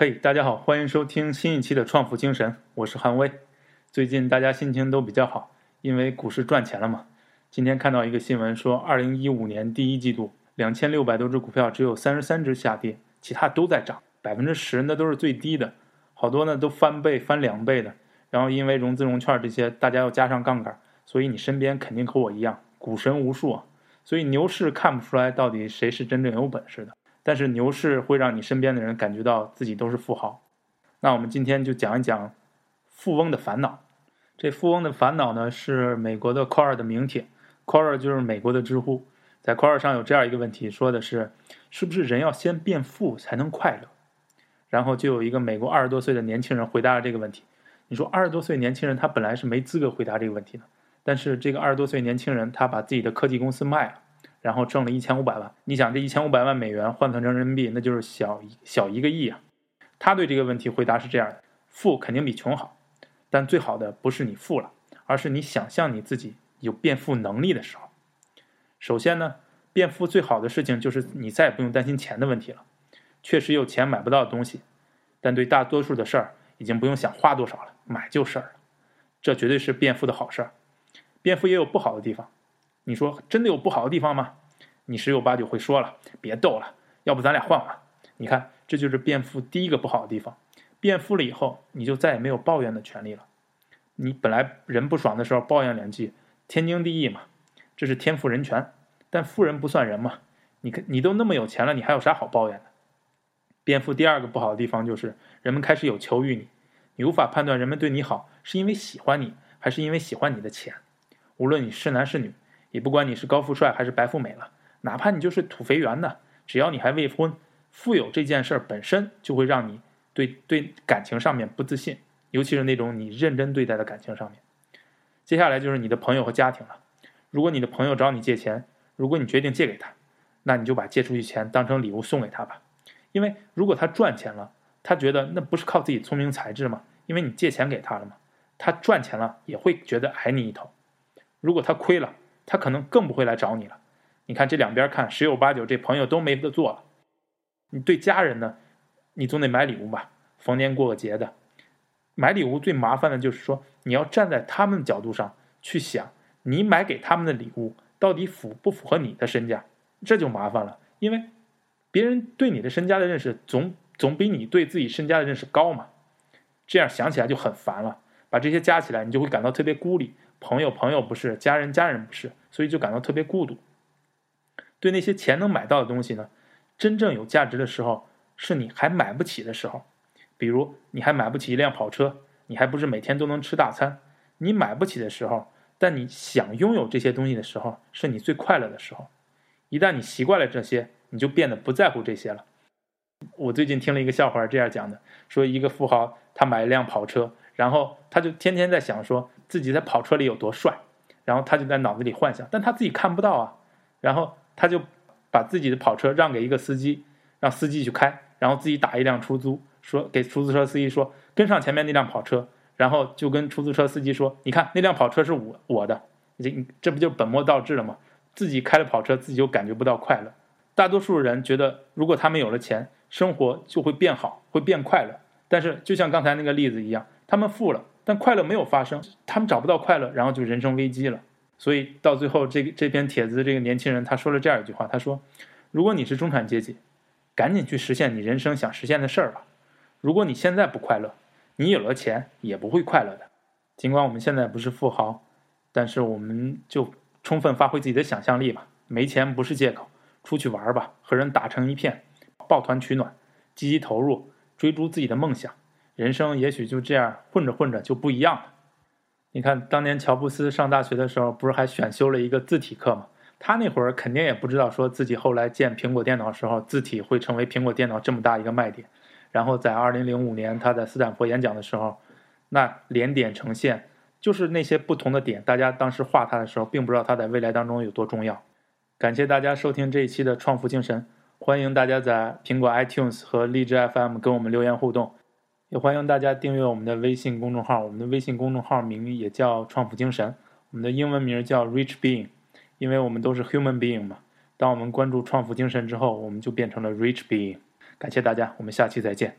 嘿，大家好，欢迎收听新一期的《创富精神》，我是韩威。最近大家心情都比较好，因为股市赚钱了嘛。今天看到一个新闻说，二零一五年第一季度两千六百多只股票，只有三十三只下跌，其他都在涨，百分之十那都是最低的，好多呢都翻倍、翻两倍的。然后因为融资融券这些，大家要加上杠杆，所以你身边肯定和我一样，股神无数啊。所以牛市看不出来到底谁是真正有本事的。但是牛市会让你身边的人感觉到自己都是富豪。那我们今天就讲一讲富翁的烦恼。这富翁的烦恼呢，是美国的 Quora 的名帖，Quora 就是美国的知乎。在 Quora 上有这样一个问题，说的是是不是人要先变富才能快乐？然后就有一个美国二十多岁的年轻人回答了这个问题。你说二十多岁年轻人他本来是没资格回答这个问题的，但是这个二十多岁年轻人他把自己的科技公司卖了。然后挣了一千五百万，你想这一千五百万美元换算成人民币，那就是小小一个亿啊。他对这个问题回答是这样的：富肯定比穷好，但最好的不是你富了，而是你想象你自己有变富能力的时候。首先呢，变富最好的事情就是你再也不用担心钱的问题了。确实有钱买不到的东西，但对大多数的事儿已经不用想花多少了，买就是了。这绝对是变富的好事儿。变富也有不好的地方。你说真的有不好的地方吗？你十有八九会说了，别逗了，要不咱俩换换？你看，这就是变富第一个不好的地方。变富了以后，你就再也没有抱怨的权利了。你本来人不爽的时候抱怨两句，天经地义嘛，这是天赋人权。但富人不算人嘛？你看，你都那么有钱了，你还有啥好抱怨的？变富第二个不好的地方就是人们开始有求于你，你无法判断人们对你好是因为喜欢你，还是因为喜欢你的钱。无论你是男是女。也不管你是高富帅还是白富美了，哪怕你就是土肥圆的，只要你还未婚，富有这件事儿本身就会让你对对感情上面不自信，尤其是那种你认真对待的感情上面。接下来就是你的朋友和家庭了。如果你的朋友找你借钱，如果你决定借给他，那你就把借出去钱当成礼物送给他吧。因为如果他赚钱了，他觉得那不是靠自己聪明才智吗？因为你借钱给他了嘛，他赚钱了也会觉得矮你一头。如果他亏了，他可能更不会来找你了。你看这两边看，十有八九这朋友都没得做了。你对家人呢，你总得买礼物吧，逢年过个节的。买礼物最麻烦的就是说，你要站在他们的角度上去想，你买给他们的礼物到底符不符合你的身价，这就麻烦了。因为别人对你的身家的认识总总比你对自己身家的认识高嘛。这样想起来就很烦了。把这些加起来，你就会感到特别孤立。朋友朋友不是，家人家人不是，所以就感到特别孤独。对那些钱能买到的东西呢，真正有价值的时候，是你还买不起的时候。比如你还买不起一辆跑车，你还不是每天都能吃大餐。你买不起的时候，但你想拥有这些东西的时候，是你最快乐的时候。一旦你习惯了这些，你就变得不在乎这些了。我最近听了一个笑话，这样讲的：说一个富豪他买一辆跑车，然后他就天天在想说。自己在跑车里有多帅，然后他就在脑子里幻想，但他自己看不到啊。然后他就把自己的跑车让给一个司机，让司机去开，然后自己打一辆出租，说给出租车司机说跟上前面那辆跑车，然后就跟出租车司机说，你看那辆跑车是我我的，这这不就本末倒置了吗？自己开了跑车，自己就感觉不到快乐。大多数人觉得，如果他们有了钱，生活就会变好，会变快乐。但是就像刚才那个例子一样，他们富了。但快乐没有发生，他们找不到快乐，然后就人生危机了。所以到最后，这个这篇帖子这个年轻人他说了这样一句话：“他说，如果你是中产阶级，赶紧去实现你人生想实现的事儿吧。如果你现在不快乐，你有了钱也不会快乐的。尽管我们现在不是富豪，但是我们就充分发挥自己的想象力吧。没钱不是借口，出去玩吧，和人打成一片，抱团取暖，积极投入，追逐自己的梦想。”人生也许就这样混着混着就不一样了。你看，当年乔布斯上大学的时候，不是还选修了一个字体课吗？他那会儿肯定也不知道，说自己后来建苹果电脑时候，字体会成为苹果电脑这么大一个卖点。然后在2005年他在斯坦福演讲的时候，那连点成线，就是那些不同的点，大家当时画它的时候，并不知道它在未来当中有多重要。感谢大家收听这一期的创富精神，欢迎大家在苹果 iTunes 和荔枝 FM 跟我们留言互动。也欢迎大家订阅我们的微信公众号，我们的微信公众号名也叫“创富精神”，我们的英文名叫 “Rich Being”，因为我们都是 Human Being 嘛。当我们关注“创富精神”之后，我们就变成了 Rich Being。感谢大家，我们下期再见。